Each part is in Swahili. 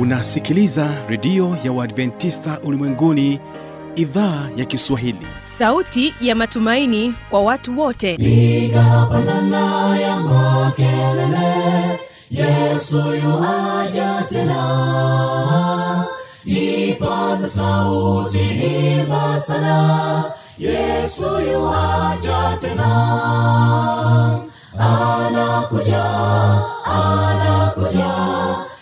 unasikiliza redio ya uadventista ulimwenguni idhaa ya kiswahili. Sauti ya matumaini kwa watu wote. Piga pandana ya makelele yesu yuaja tena. Ipaza sauti himbasana yesu yuaja tena. Anakuja anakuja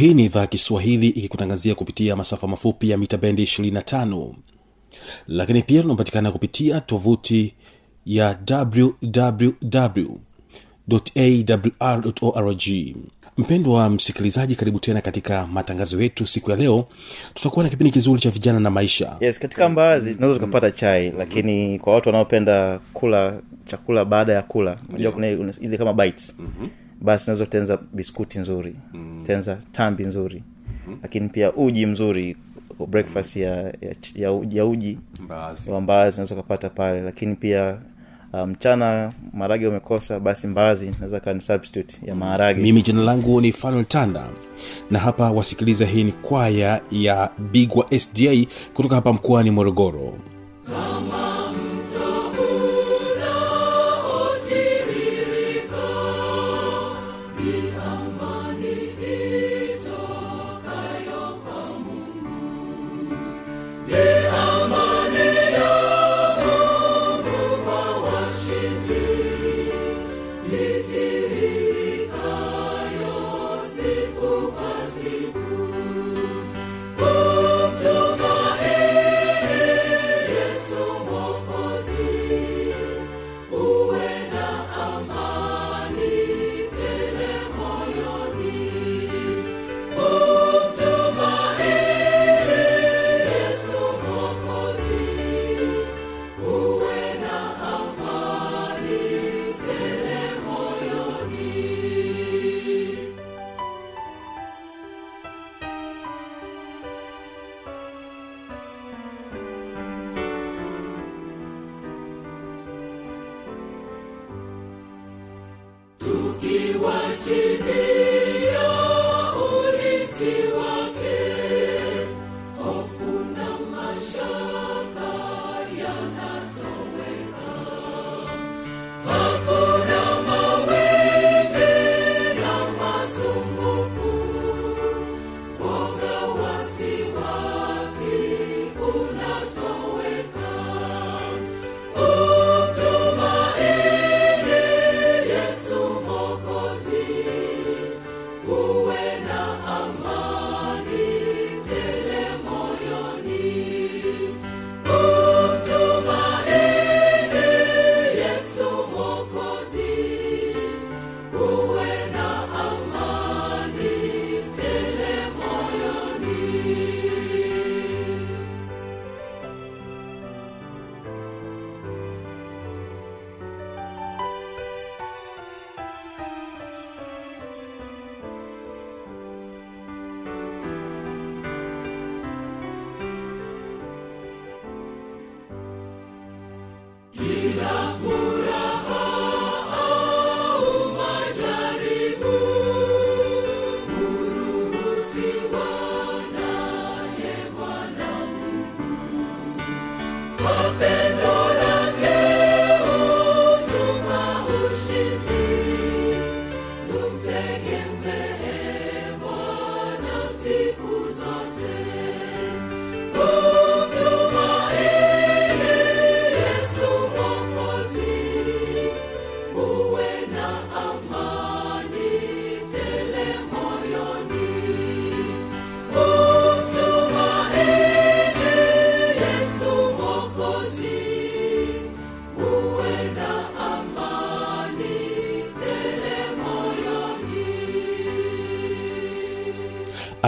hii ni idhaa ya kiswahili ikikutangazia kupitia masafa mafupi ya mita bendi 25 lakini pia tunapatikana kupitia tovuti ya wwwawrorg mpendwa msikilizaji karibu tena katika matangazo yetu siku ya leo. Tutakuwa na kipindi kizuri cha vijana na maisha. Yes katika mbaazi tunaweza tukapata chai lakini kwa watu wanaopenda kula chakula baada ya kula unajua kuna ile- kama bites basi unaweza kutenza biskuti nzuri tenza tambi nzuri. Lakini pia uji mzuri breakfast ya ya, ya, uji- ya uji. Wa mbaazi unaweza ukapata pale. Lakini pia mchana mchana maharage umekosa basi mbaazi naweza kawa ni substitute ya maharage. Mimi jina langu ni fanuel tanda. Na hapa wasikiliza hii ni kwaya ya bigwa sda kutoka hapa mkoani morogoro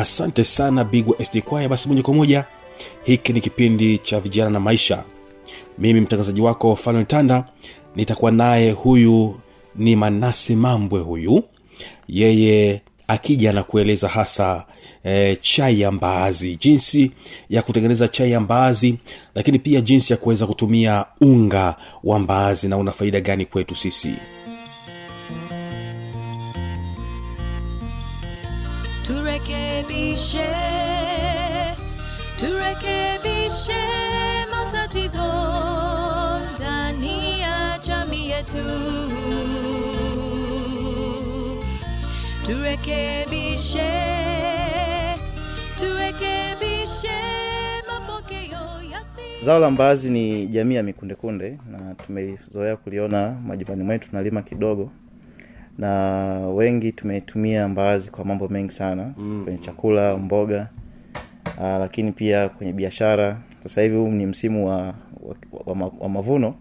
asante sana bigwa sd kwaya basi moja kwa moja hiki ni kipindi cha vijana na maisha. Mimi mtangazaji wako fanuel nitakuwa naye huyu ni manase mambwe huyu. Yeye akija na kueleza hasa e, chai ya mbaazi jinsi ya kutengeneza chai ya mbaazi lakini pia jinsi ya kuweza kutumia unga wa mbaazi na una faida gani kwetu sisi turekebishe matatizo ndani ya jamii yetu. Turekebishe turekebishe mapokeo yasi zao la mbaazi ni jamii ya mikundekunde na tumezoea kuliona majumbani mwetu tunalima kidogo na wengi tumetumia mbaazi kwa mambo mengi sana mm. kwenye chakula mboga aa, lakini pia kwenye biashara sasa hivi huu ni msimu wa, wa, wa, wa mavuno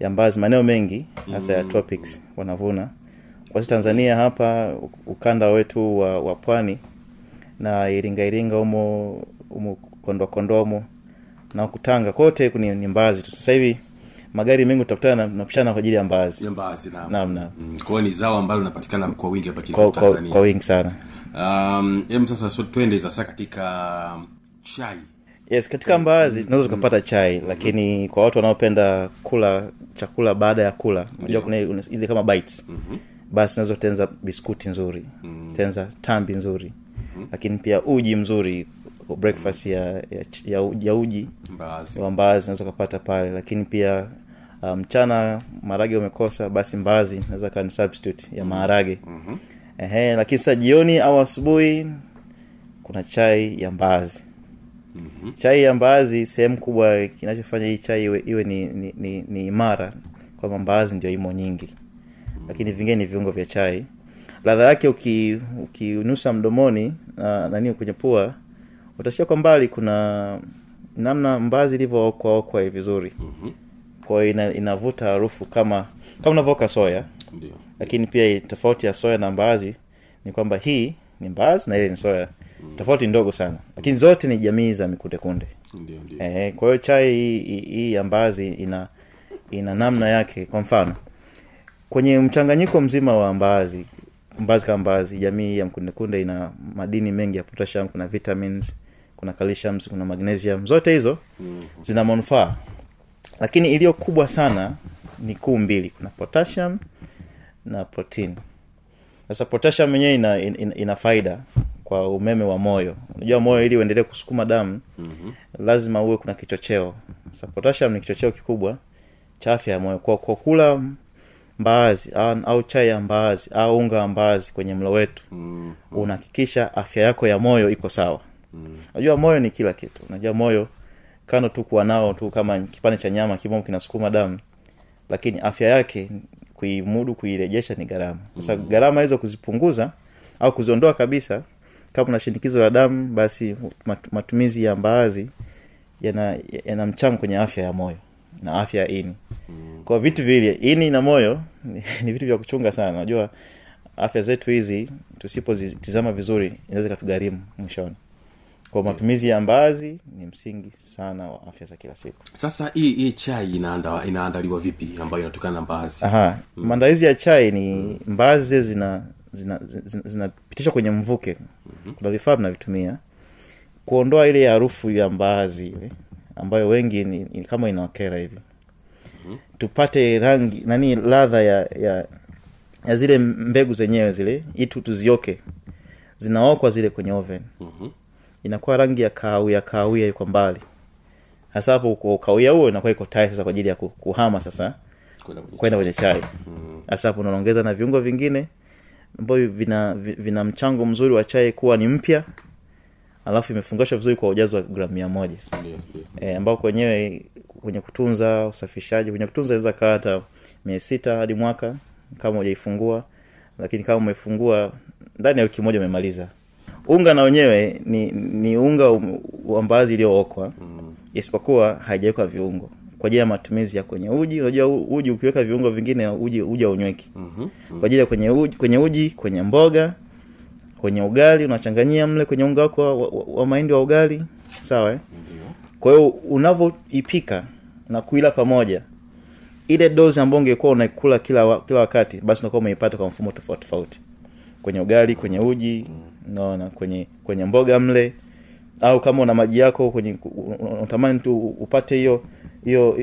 ya mbazi maeneo mengi hasa ya tropics wanavuna. Kwa sisi tanzania hapa ukanda wetu wa, wa pwani na iringa iringa umo umo kondoa kondoa umo na kutanga kote ni, ni mbazi tu. Sasa hivi magari mengi utakutana na- napishana kwa ajili ya mbazi mbaazi naam. naam Mm, kwa ni zao ambalo linapatikana kwa wingi hapa kwa, kwa, tanzania. kwa wingi sana. Um, sasa so, twende sasa katika chai yes katika mbaazi tunaweza tukapata chai lakini kwa watu wanaopenda kula chakula baada ya kula unajua kuna ile- kama bites. Basi unaweza kutenza biskuti nzuri tenza tambi nzuri lakini pia uji mzuri breakfast ya, ya, ya, ya uji. Mbaazi wa mbaazi unaweza ukapata pale lakini pia mchana um, maharage umekosa basi mbaazi naweza kawa ni substitute ya maharage. Mm-hmm. Ehe, lakini sasa jioni au asubuhi kuna chai ya mbaazi mm-hmm. chai ya mbaazi sehemu kubwa kinachofanya hii chai iwe, iwe ni, ni, ni, ni imara kwamba mbaazi ndio imo nyingi lakini vingine ni viungo vya chai ladha yake uki- ukinusa mdomoni na nani kwenye pua utasikia kwa mbali kuna namna mbaazi ilivyookwaokwa vizuri mm-hmm. kwao ina, inavuta harufu kama kama unavoka soya Ndiyo. lakini pia tofauti ya soya na mbaazi ni kwamba hii ni mbaazi na ile ni soya tofauti ndogo sana. Lakini zote ni jamii za mikundekunde. Ndio eh, kwa hiyo chai hii- mbaazi ina ina namna yake. Kwa mfano kwenye mchanganyiko mzima wa mbaazi mbaazi kama mbaazi jamii ya mkundekunde ina madini mengi ya potassium kuna vitamins kuna calcium kuna magnesium. Zote hizo zina manufaa. Lakini iliyo kubwa sana ni kuu mbili. Kuna potassium na protein. Sasa potassium yenyewe ina, ina, ina faida kwa umeme wa moyo. Unajua moyo ili uendelee kusukuma damu mm-hmm. lazima uwe kuna kichocheo. Sasa potassium ni kichocheo kikubwa cha afya ya moyo. Kwa, kwa kula mbaazi au, au chai ya mbaazi au unga wa mbaazi kwenye mlo wetu mm. unahakikisha afya yako ya moyo iko sawa. Unajua moyo ni kila kitu. Unajua moyo kano tu kuwa nao tu kama kipande cha nyama kimomo kinasukuma damu lakini afya yake kuimudu kuirejesha ni gharama. Sasa mm. gharama hizo kuzipunguza au kuziondoa kabisa kama una shinikizo la damu basi matumizi ya mbaazi yana, yana mchango kwenye afya ya moyo na afya ya ini. Mm. kwa vitu vile ini na moyo ni, vitu vya kuchunga sana. Unajua afya zetu hizi tusipozitizama vizuri inaweza ikatugharimu mwishoni. Kwa matumizi ya mbaazi ni msingi sana wa afya za kila siku. Sasa hii hii chai inaanda, inaandaliwa vipi ambayo inatokana na mbaazi? Aha. Maandalizi ya chai ni mbaazi zile zina zinapitishwa zina, zina zinapitishwa kwenye mvuke kuna vifaa vinavitumia. Kuondoa ile harufu ya mbaazi ile ambayo wengi ni, ni kama inawakera hivi. Tupate rangi nani ladha ya, ya ya zile mbegu zenyewe zile itu tuzioke. Zinaokwa zile kwenye oven. Mhm. inakuwa rangi ya kahawia kahawia iko mbali. Hasa hapo kahawia huo inakuwa iko tayari sasa kwa ajili ya kuhama sasa Kwenda kwenye chai. hasa mm-hmm. hapo unaongeza na viungo vingine ambavyo vina vina mchango mzuri wa chai kuwa ni mpya alafu imefungashwa vizuri kwa ujazo wa gramu mia moja. E, ambao kwenyewe kwenye kutunza usafishaji kwenye kutunza inaweza kaa hata mia sita hadi mwaka kama hujaifungua. Lakini kama umefungua ndani ya wiki moja umemaliza. Unga na wenyewe ni ni unga wa mbaazi iliyookwa mm. isipokuwa haijawekwa viungo kwa ajili ya matumizi ya kwenye uji. Unajua uji ukiweka viungo vingine uji uji mm-hmm. kwa ajili ya kwenye uji, kwenye uji kwenye mboga kwenye ugali unachanganyia mle kwenye unga wako wa, wa, wa mahindi wa ugali. Sawa eh? kwa hiyo unavyoipika na kuila pamoja ile dozi ambayo ungekuwa unaikula kila kila wakati basi unakuwa umeipata kwa mfumo tofauti tofauti. Kwenye ugali kwenye uji naona kwenye kwenye mboga mle au kama una maji yako kwenye unatamani tu upate hiyo hiyo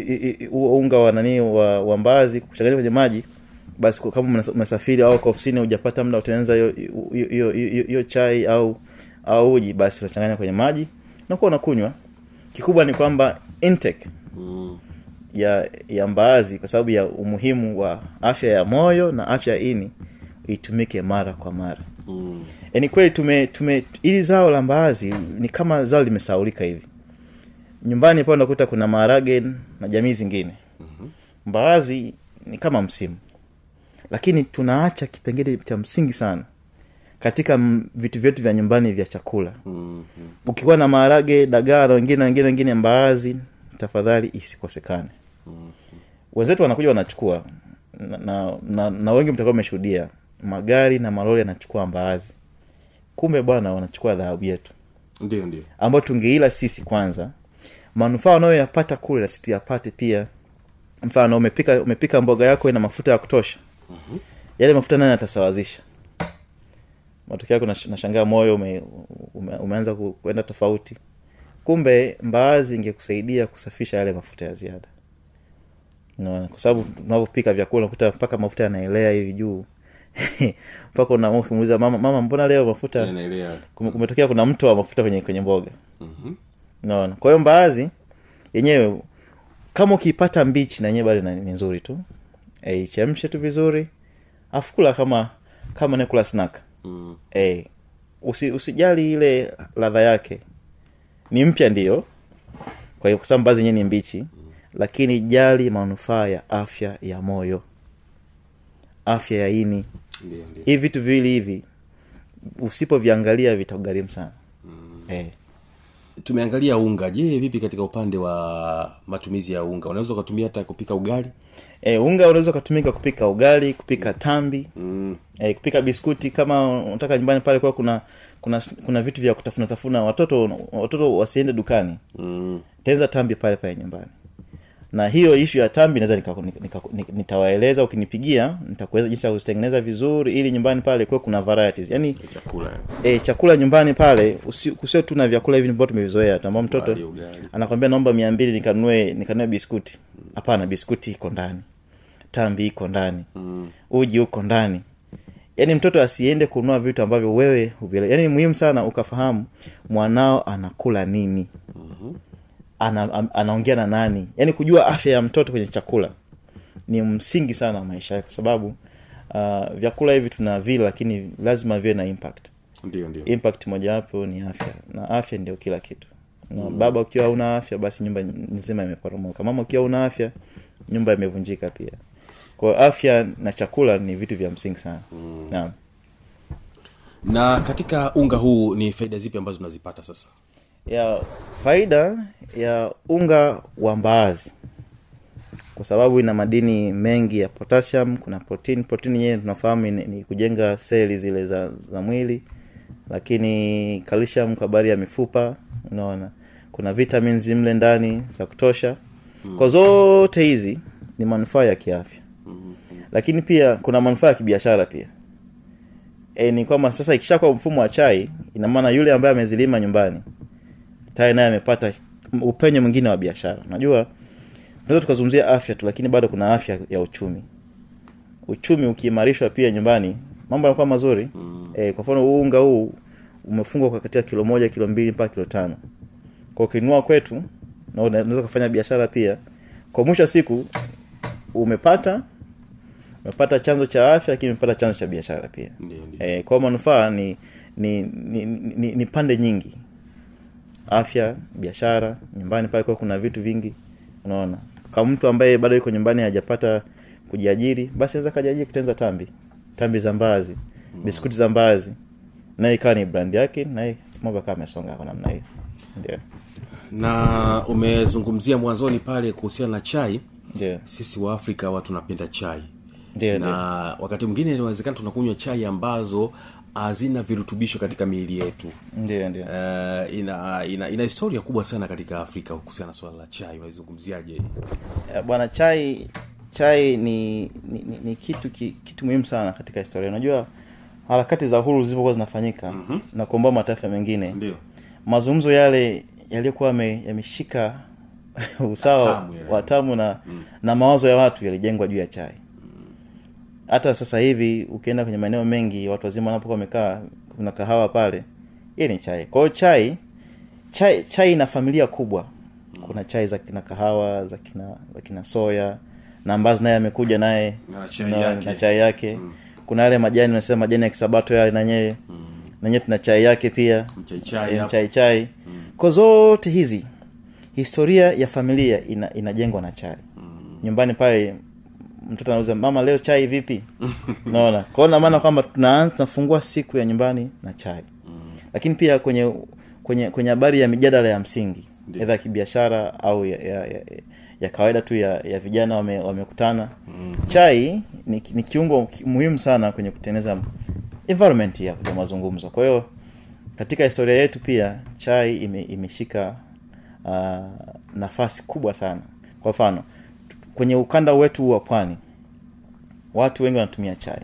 unga wa nani wa, wa mbaazi kuchanganya kwenye maji basi kama umesafiri au ofisini hujapata muda utengeneza hiyo chai au au uji basi unachanganya kwenye maji na kuwa unakunywa. Kikubwa ni kwamba intake ya ya mbaazi kwa sababu ya umuhimu wa afya ya moyo na afya ya ini itumike mara kwa mara. Mm. ni kweli tume tume ili zao la mbaazi ni kama zao limesaulika hivi nyumbani pale unakuta kuna maharage na jamii zingine. Mm-hmm. mbaazi ni kama msimu. Lakini tunaacha kipengele cha msingi sana katika vitu vyetu vya nyumbani vya chakula. Mm-hmm. ukikuwa na maharage dagaa na wengine wengine wengine mbaazi tafadhali isikosekane. Wenzetu wanakuja wanachukua. Na, na, na, na wengi mtakuwa mmeshuhudia magari na malori yanachukua mbaazi. Kumbe bwana wanachukua dhahabu yetu. Ndio ndio. Ambayo tungeila sisi kwanza manufaa unayoyapata kule nasi tuyapate pia. Mfano umepika umepika mboga yako ina mafuta ya kutosha. Mm-hmm. yale mafuta nani atasawazisha matokeo yako nashangaa moyo ume, ume, umeanza kwenda tofauti. Kumbe mbaazi ingekusaidia kusafisha yale mafuta ya ziada. No, kwa sababu tunavyopika vyakula nakuta mpaka mafuta yanaelea hivi juu. Mpaka unamuuliza mama mama mbona leo mafuta? Kumetokea kuna mto wa mafuta kwenye kwenye mboga naona kwa hiyo mbaazi yenyewe kama ukiipata mbichi na yenyewe bado ni nzuri tu. E, ichemshe tu vizuri. Afu kula kama kama nakula snack. Mm. e, usi, usijali ile ladha yake. Ni mpya ndio. Kwa hiyo kwa sababu mbaazi yenyewe ni mbichi lakini jali manufaa ya afya ya moyo. Afya ya ini. Hivi vitu viwili hivi usipoviangalia vitagharimu sana. Mm. eh. Tumeangalia unga. Je vipi katika upande wa matumizi ya unga? Unaweza ukatumia hata kupika ugali? E, unga unaweza ukatumika kupika ugali kupika tambi mm. e, kupika biskuti. Kama unataka nyumbani pale kuwa kuna kuna kuna vitu vya kutafuna tafuna watoto watoto wasiende dukani. Mm. tenza tambi pale pale nyumbani na hiyo ishu ya tambi naweza nitawaeleza ukinipigia nitakueleza jinsi ya kuzitengeneza vizuri ili nyumbani pale kuwe kuna varieties. Yani chakula e, chakula nyumbani pale kusio tu na vyakula hivi ambao tumevizoea. Tu ambao mtoto anakwambia naomba mia mbili nikanue nikanue biskuti. Hapana biskuti iko ndani. Tambi iko ndani. Mm. uji uko ndani. Yaani mtoto asiende kununua vitu ambavyo wewe huvile yaani ni muhimu sana ukafahamu mwanao anakula nini ana, anaongea na nani. Yaani kujua afya ya mtoto kwenye chakula ni msingi sana wa maisha yake kwa sababu uh, vyakula hivi tuna vile lakini lazima viwe na impact. Ndio ndio. Impact mojawapo ni afya. Na afya ndio kila kitu. Na baba ukiwa una afya basi nyumba nzima imeporomoka. Mama ukiwa una afya nyumba imevunjika pia. Kwa afya na chakula ni vitu vya msingi sana. Mm. na. na katika unga huu ni faida zipi ambazo unazipata sasa ya faida ya unga wa mbaazi. Kwa sababu ina madini mengi ya potassium kuna protein protein yenyewe tunafahamu ni, ni kujenga seli zile za, za mwili lakini calcium kwa habari ya mifupa unaona. Kuna vitamins mle ndani za kutosha. Kwa zote hizi ni manufaa ya kiafya. Lakini pia kuna manufaa ya kibiashara pia. E, ni kwamba sasa ikishakuwa mfumo wa chai ina maana yule ambaye amezilima nyumbani tayari naye amepata upenyo mwingine wa biashara. Unajua tunaweza tukazungumzia afya tu lakini bado kuna afya ya uchumi. Uchumi ukiimarishwa pia nyumbani mambo yanakuwa mazuri. Mm. e, kwa mfano unga huu umefungwa kwa katika kilo moja kilo mbili mpaka kilo tano. Kwa ukinunua kwetu na unaweza kufanya biashara pia. Kwa mwisho siku umepata umepata chanzo cha afya lakini umepata chanzo cha biashara pia. E, kwa manufaa ni ni, ni, ni ni pande nyingi afya biashara nyumbani pale kwa kuna vitu vingi unaona. Kama mtu ambaye bado yuko nyumbani hajapata kujiajiri basi anaweza kajiajiri kutenza tambi. Tambi za mbazi biskuti za mbazi naye ikawa ni brand yake naye mambo akawa amesonga kwa namna hiyo. Ndio. Na umezungumzia mwanzoni pale kuhusiana na chai. Ndio. Sisi wa afrika watu tunapenda chai. Ndio, na wakati mwingine inawezekana tunakunywa chai ambazo hazina virutubisho katika miili yetu. Ndio ndio. Uh, ina, ina ina historia kubwa sana katika afrika kuhusiana na swala la chai unaizungumziaje? Eh, bwana chai chai ni ni, ni, ni kitu ki, kitu muhimu sana katika historia. Unajua harakati za uhuru zilivyokuwa zinafanyika mm-hmm. na kuomboa mataifa mengine ndio. mazungumzo yale yaliyokuwa yameshika usawa Watamu tamu watamu na na mawazo ya watu yalijengwa juu ya chai hata sasa hivi ukienda kwenye maeneo mengi watu wazima wanapokuwa wamekaa kuna kahawa pale hii ni chai. Kwao chai chai chai ina familia kubwa. Kuna chai za kina kahawa za kina za kina soya na ambazo naye amekuja naye Na chai na, yake. na chai yake. Kuna yale majani unasema majani ya kisabato yale nanyewe nanyewe tuna chai yake pia. Mchaichai hapo. chai mm. kwa zote hizi historia ya familia ina, inajengwa na chai. Nyumbani pale mtoto anauza mama leo chai vipi? Naona. Kwao na maana kwamba tunaanza tunafungua siku ya nyumbani na chai. Lakini pia kwenye kwenye kwenye habari ya mijadala ya msingi edha ya kibiashara au ya, ya, ya, ya kawaida tu ya, ya vijana wame- wamekutana. Chai ni, ni kiungo muhimu sana kwenye kutengeneza environment ya, ya mazungumzo. Kwa hiyo katika historia yetu pia chai ime, imeshika uh, nafasi kubwa sana. Kwa mfano kwenye ukanda wetu wa pwani watu wengi wanatumia chai.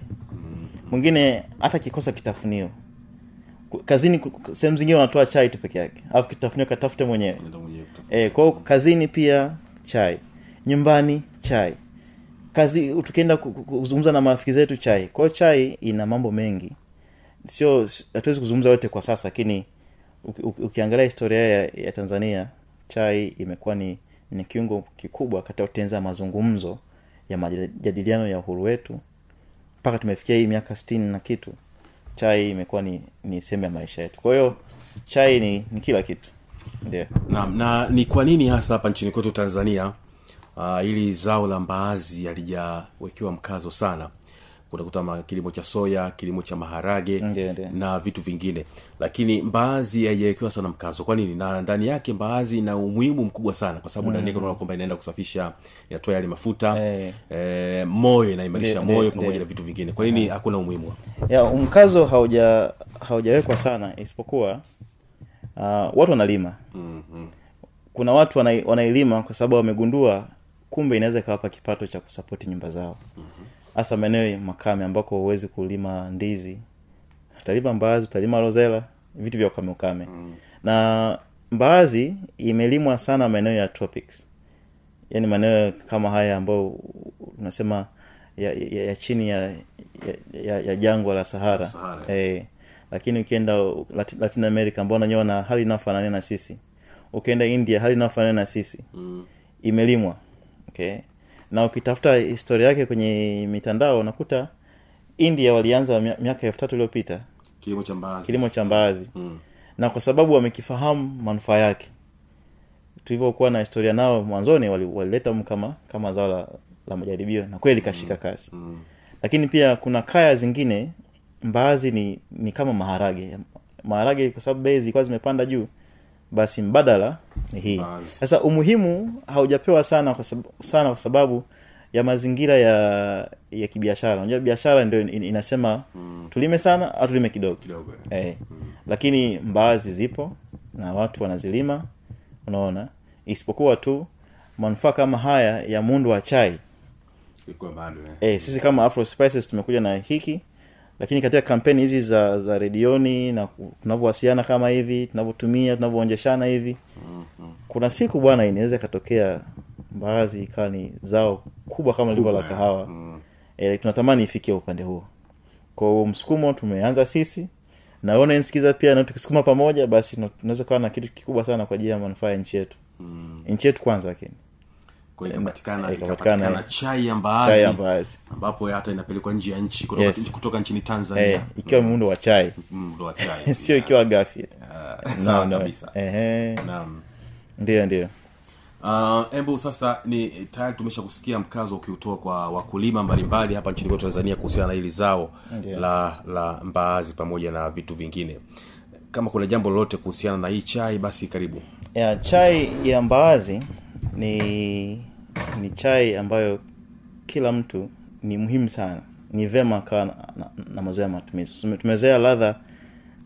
Mwingine hata kikosa kitafunio. Kazini sehemu zingine wanatoa chai tu peke yake. Alafu kitafunio katafute mwenyewe. E, kwao kazini pia chai. Nyumbani chai. Kazi tukienda ku- ku- kuzungumza na marafiki zetu chai. Kwao chai ina mambo mengi. Sio hatuwezi kuzungumza yote kwa sasa lakini uki- uki- ukiangalia historia ya, ya tanzania chai imekuwa ni, ni kiungo kikubwa katika kutengeneza mazungumzo ya majadiliano ya uhuru wetu. Mpaka tumefikia hii miaka sitini na kitu chai imekuwa ni, ni sehemu ya maisha yetu. Kwa hiyo chai ni, ni kila kitu. Ndio na, na ni kwa nini hasa hapa nchini kwetu tanzania uh, ili zao la mbaazi halijawekewa mkazo sana utakuta kilimo cha soya kilimo cha maharage nde, nde. na vitu vingine. Lakini mbaazi haijawekewa sana mkazo. Kwa nini? Na ndani yake mbaazi ina umuhimu mkubwa sana kwa sababu ndani yake unaona kwamba inaenda kusafisha inatoa yale mafuta Eh. e, moyo inaimarisha moyo pamoja na vitu vingine. Kwa nini hakuna umuhimu? Ya mkazo hauja haujawekwa sana isipokuwa uh, watu wanalima. Mm-hmm. kuna watu wanailima kwa sababu wamegundua kumbe inaweza ikawapa kipato cha kusapoti nyumba zao hasa maeneo ya makame ambako huwezi kulima ndizi utalima mbaazi utalima rozela vitu vya ukame ukame. Mm. na mbaazi imelimwa sana maeneo ya tropics. Yaani maeneo kama haya ambayo unasema ya, ya, ya chini ya, ya, ya, ya jangwa la sahara, Sahara. Eh, lakini ukienda Latin, latin america ambao nanyewa na hali inayofanania na sisi. Ukienda india hali inayofanania na sisi. Mm. imelimwa. Okay na ukitafuta historia yake kwenye mitandao unakuta india walianza miaka elfu tatu iliyopita. Kilimo cha mbaazi. Kilimo cha mbaazi. Mm. na kwa sababu wamekifahamu manufaa yake. Tulivyokuwa na historia nao mwanzoni walileta wali kama kama zao la, la majaribio na kweli kashika kasi. Mm. lakini pia kuna kaya zingine mbaazi ni ni kama maharage. Maharage kwa sababu bei zilikuwa zimepanda juu basi mbadala ni hii. Sasa umuhimu haujapewa sana kwa sababu, sana kwa sababu ya mazingira ya ya kibiashara. Unajua biashara ndio in- inasema Mm. tulime sana au tulime kidogo. Kidogo. Eh. lakini mbaazi zipo na watu wanazilima unaona. Isipokuwa tu manufaa kama haya ya mundu wa chai. Eh. eh, sisi kama Afro Spices tumekuja na hiki lakini katika kampeni hizi za za redioni na tunavyowasiliana kama hivi tunavyotumia tunavyoonjeshana hivi kuna siku bwana inaweza ikatokea mbaazi ikawa ni zao kubwa kama lilivyo la kahawa. mm. e, tunatamani ifikie upande huo. Kwao msukumo tumeanza sisi. Na nsikiza pia na tukisukuma pamoja basi tunaweza kuwa na kitu kikubwa sana kwa ajili ya manufaa ya nchi yetu. Mm. nchi yetu kwanza lakini ikapatikana Eh, ikapatikana, eh. chai ya mbaazi ambapo hata inapelekwa nje ya nchi kutoka, Yes. kutoka nchini tanzania hey, ikiwa muundo wa chai ndo wa chai sio ikiwa gafi Ah, no. kabisa Ehe. naam ndio ndio Uh, sasa ni tayari tumesha kusikia mkazo ukiutoa kwa wakulima mbalimbali hapa nchini kwetu tanzania kuhusiana na hili zao Ndiyo. la la mbaazi pamoja na vitu vingine kama kuna jambo lolote kuhusiana na hii chai basi karibu ya chai ya mbaazi ni ni chai ambayo kila mtu ni muhimu sana ni vema akawa na, na, na mazoea matumizi tumezoea ladha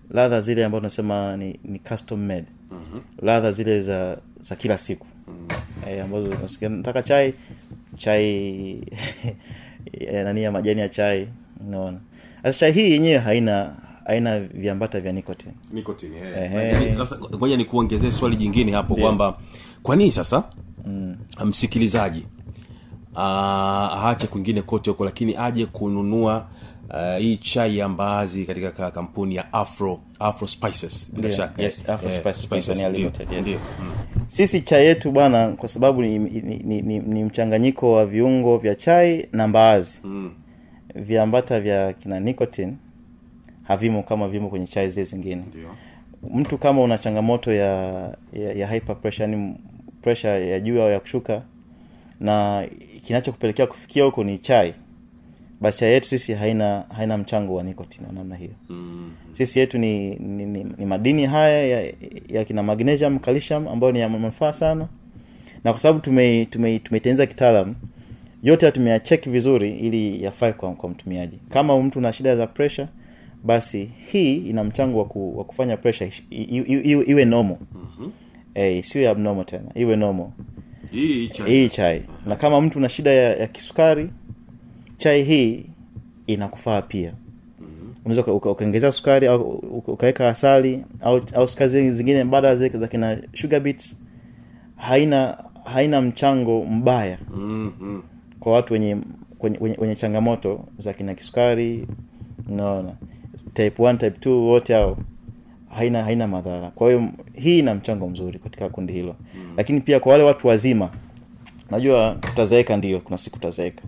ladha zile ambazo tunasema ni, ni custom made mm-hmm. ladha zile za za kila siku mm-hmm. e, ambazo nataka chai chai e, nani ya majani ya chai unaona sasa chai hii yenyewe haina haina viambata vya nicotine Nicotine, eh. Ehe. Yaani, sasa ngoja nikuongezee swali jingine hapo kwamba kwa nini sasa mm. msikilizaji ah, aache kwingine kote huko lakini aje kununua uh, hii chai ya mbaazi katika kampuni ya afro afro spices bila shaka yes, Afro Eh, Spices spices, Tanzania Limited, yes. ndio. Mm. sisi chai yetu bwana kwa sababu ni, ni, ni, ni, ni mchanganyiko wa viungo vya chai na mbaazi Mm. viambata vya kina nicotine havimo kama vimo kwenye chai zile zingine Ndiyo mtu kama una changamoto ya ya, ya hyper pressure yani pressure ya juu au ya kushuka na kinachokupelekea kufikia huko ni chai. Basi chai yetu sisi haina haina mchango wa nicotine wa namna hiyo. Mm. sisi yetu ni, ni, ni, ni madini haya ya, ya kina magnesium calcium ambayo ni ya manufaa sana. Na kwa sababu tume tume tume kitaalam yote tumeyacheki vizuri ili yafae kwa, kwa mtumiaji. Kama mtu na shida za pressure basi hii ina mchango wa, ku, wa kufanya pressure iwe normal. Mm-hmm. Eh, isiwe abnormal tena. Iwe normal. Hii chai. Hii chai. Na kama mtu na shida ya, ya kisukari chai hii inakufaa pia. Unaweza uka- uka- ukaongezea sukari au ukaweka asali au, au sukari zingine mbadala zake za kina sugar beets haina haina mchango mbaya mm, mm. kwa watu wenye wenye, wenye, wenye changamoto za kina kisukari unaona. Type 1 type 2 wote hao haina haina madhara kwa hiyo hii ina mchango mzuri katika kundi hilo mm. lakini pia kwa wale watu wazima najua tutazeeka ndio kuna siku tutazeeka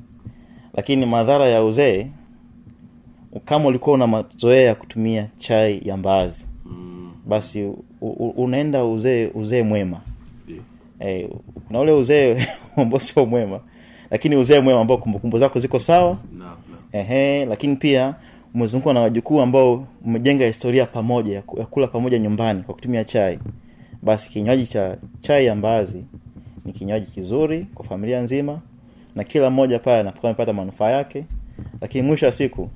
lakini madhara ya uzee kama ulikuwa una mazoea ya kutumia chai ya mbaazi Mm. basi u, u, unaenda uzee uzee mwema yeah. hey, kuna ule uzee ambao sio mwema lakini uzee mwema ambao kumbukumbu zako ziko sawa no, no. ehe lakini pia umezungukwa na wajukuu ambao umejenga historia pamoja ya kula pamoja nyumbani kwa kutumia chai basi kinywaji cha chai ya mbaazi ni kinywaji kizuri kwa familia nzima na kila mmoja pale anapokuwa amepata manufaa yake lakini mwisho wa siku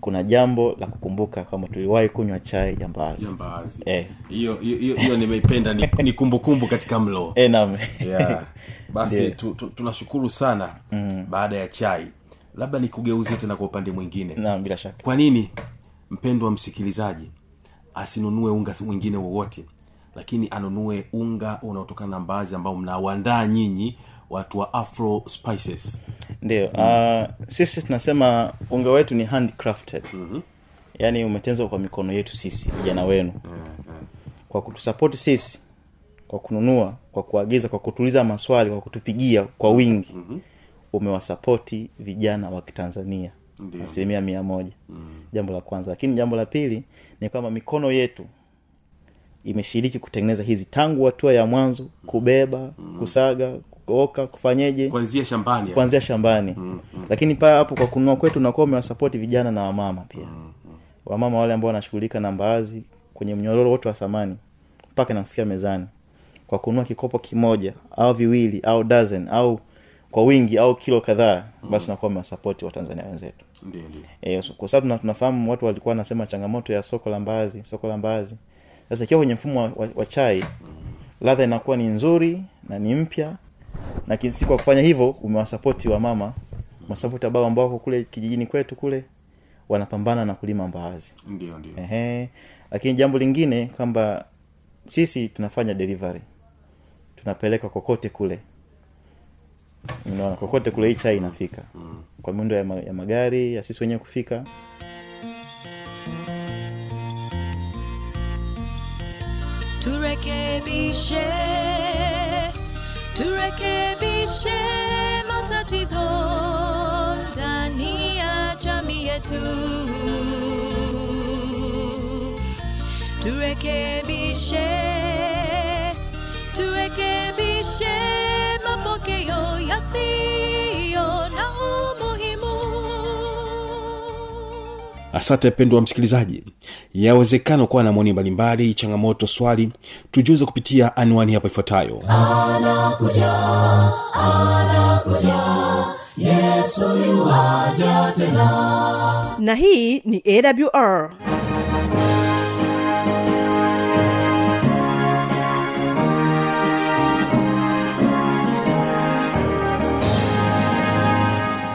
kuna jambo la kukumbuka kwamba tuliwahi kunywa chai ya mbaazi. Eh. hiyo hiyo hiyo- nimeipenda ni, ni kumbukumbu katika mlo Eh, yeah. basi tu, tu, tunashukuru sana mm. baada ya chai labda nikugeuzie tena kwa upande mwingine. Naam bila shaka. Kwa nini mpendwa msikilizaji asinunue unga mwingine wowote lakini anunue unga unaotokana na mbaazi ambao mnauandaa nyinyi watu wa afro spices? Ndio uh, sisi tunasema unga wetu ni handcrafted. Mm-hmm. yaani umetenzwa kwa mikono yetu sisi vijana wenu. Kwa kutusapoti sisi kwa kununua kwa kuagiza kwa kutuliza maswali kwa kutupigia kwa wingi. Mm-hmm. Umewasapoti vijana wa kitanzania asilimia mia moja mm. jambo la kwanza lakini jambo la pili ni kwamba mikono yetu imeshiriki kutengeneza hizi tangu hatua ya mwanzo kubeba mm. kusaga kuoka kufanyeje kuanzia shambani kuanzia shambani mm, mm. lakini paa hapo kwa kununua kwetu unakuwa umewasapoti vijana na wamama pia mm, mm. wamama wale ambao wanashughulika na mbaazi kwenye mnyororo wote wa thamani mpaka nakufikia mezani kwa kununua kikopo kimoja au viwili au dozen au kwa wingi au kilo kadhaa basi unakuwa mewasapoti watanzania wenzetu. E, kwa sababu tunafahamu watu walikuwa wanasema changamoto ya soko la mbaazi soko la mbaazi. Sasa ikiwa kwenye mfumo wa, wa, wa chai ladha inakuwa ni nzuri na ni mpya na si kwa kufanya hivyo umewasapoti wa mama masapoti ambao ambao wako kule kijijini kwetu kule wanapambana na kulima mbaazi. Ndio ndio. Ehe. lakini jambo lingine kwamba sisi tunafanya delivery. Tunapeleka kokote kule unaona kokote kule hii chai inafika. Kwa miundo ya, ma, ya magari ya sisi wenyewe kufika. Turekebishe turekebishe matatizo ndani ya jamii yetu. Turekebishe turekebishe yasiyo na umuhimu. Asante mpendwa msikilizaji. Yawezekana kuwa na maoni mbalimbali changamoto swali tujuze kupitia anwani hapo ifuatayo. Yuaja tena. Na hii ni awr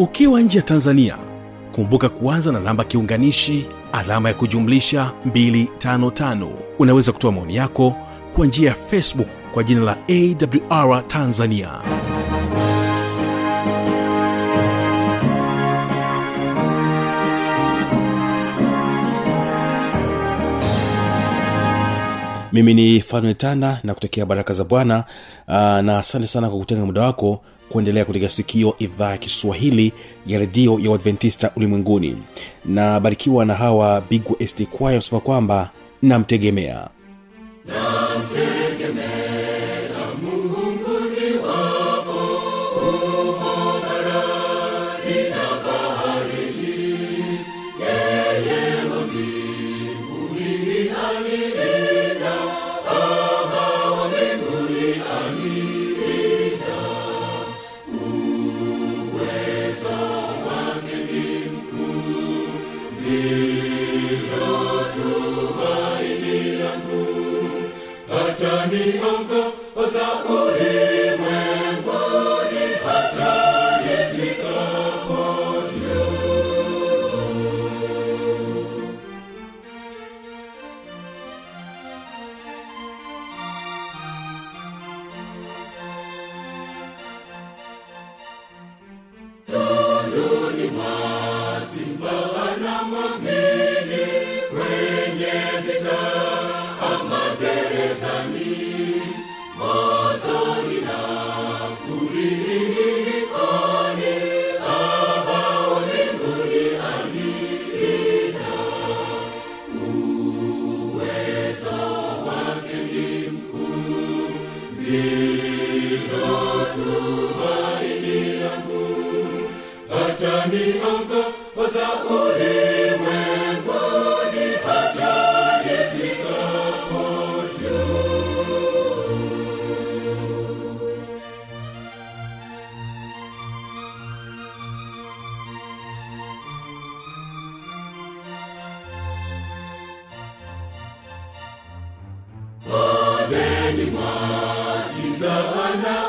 ukiwa nje ya tanzania kumbuka kuanza na namba kiunganishi alama ya kujumlisha 255 unaweza kutoa maoni yako kwa njia ya facebook kwa jina la awr tanzania. Mimi ni fanuel tanda na kutekea baraka za bwana na asante sana kwa kutenga muda wako kuendelea kutega sikio idhaa ya kiswahili ya redio ya uadventista ulimwenguni. Na barikiwa na hawa bigwa st kwaya wanasema kwamba namtegemea Hata niongoza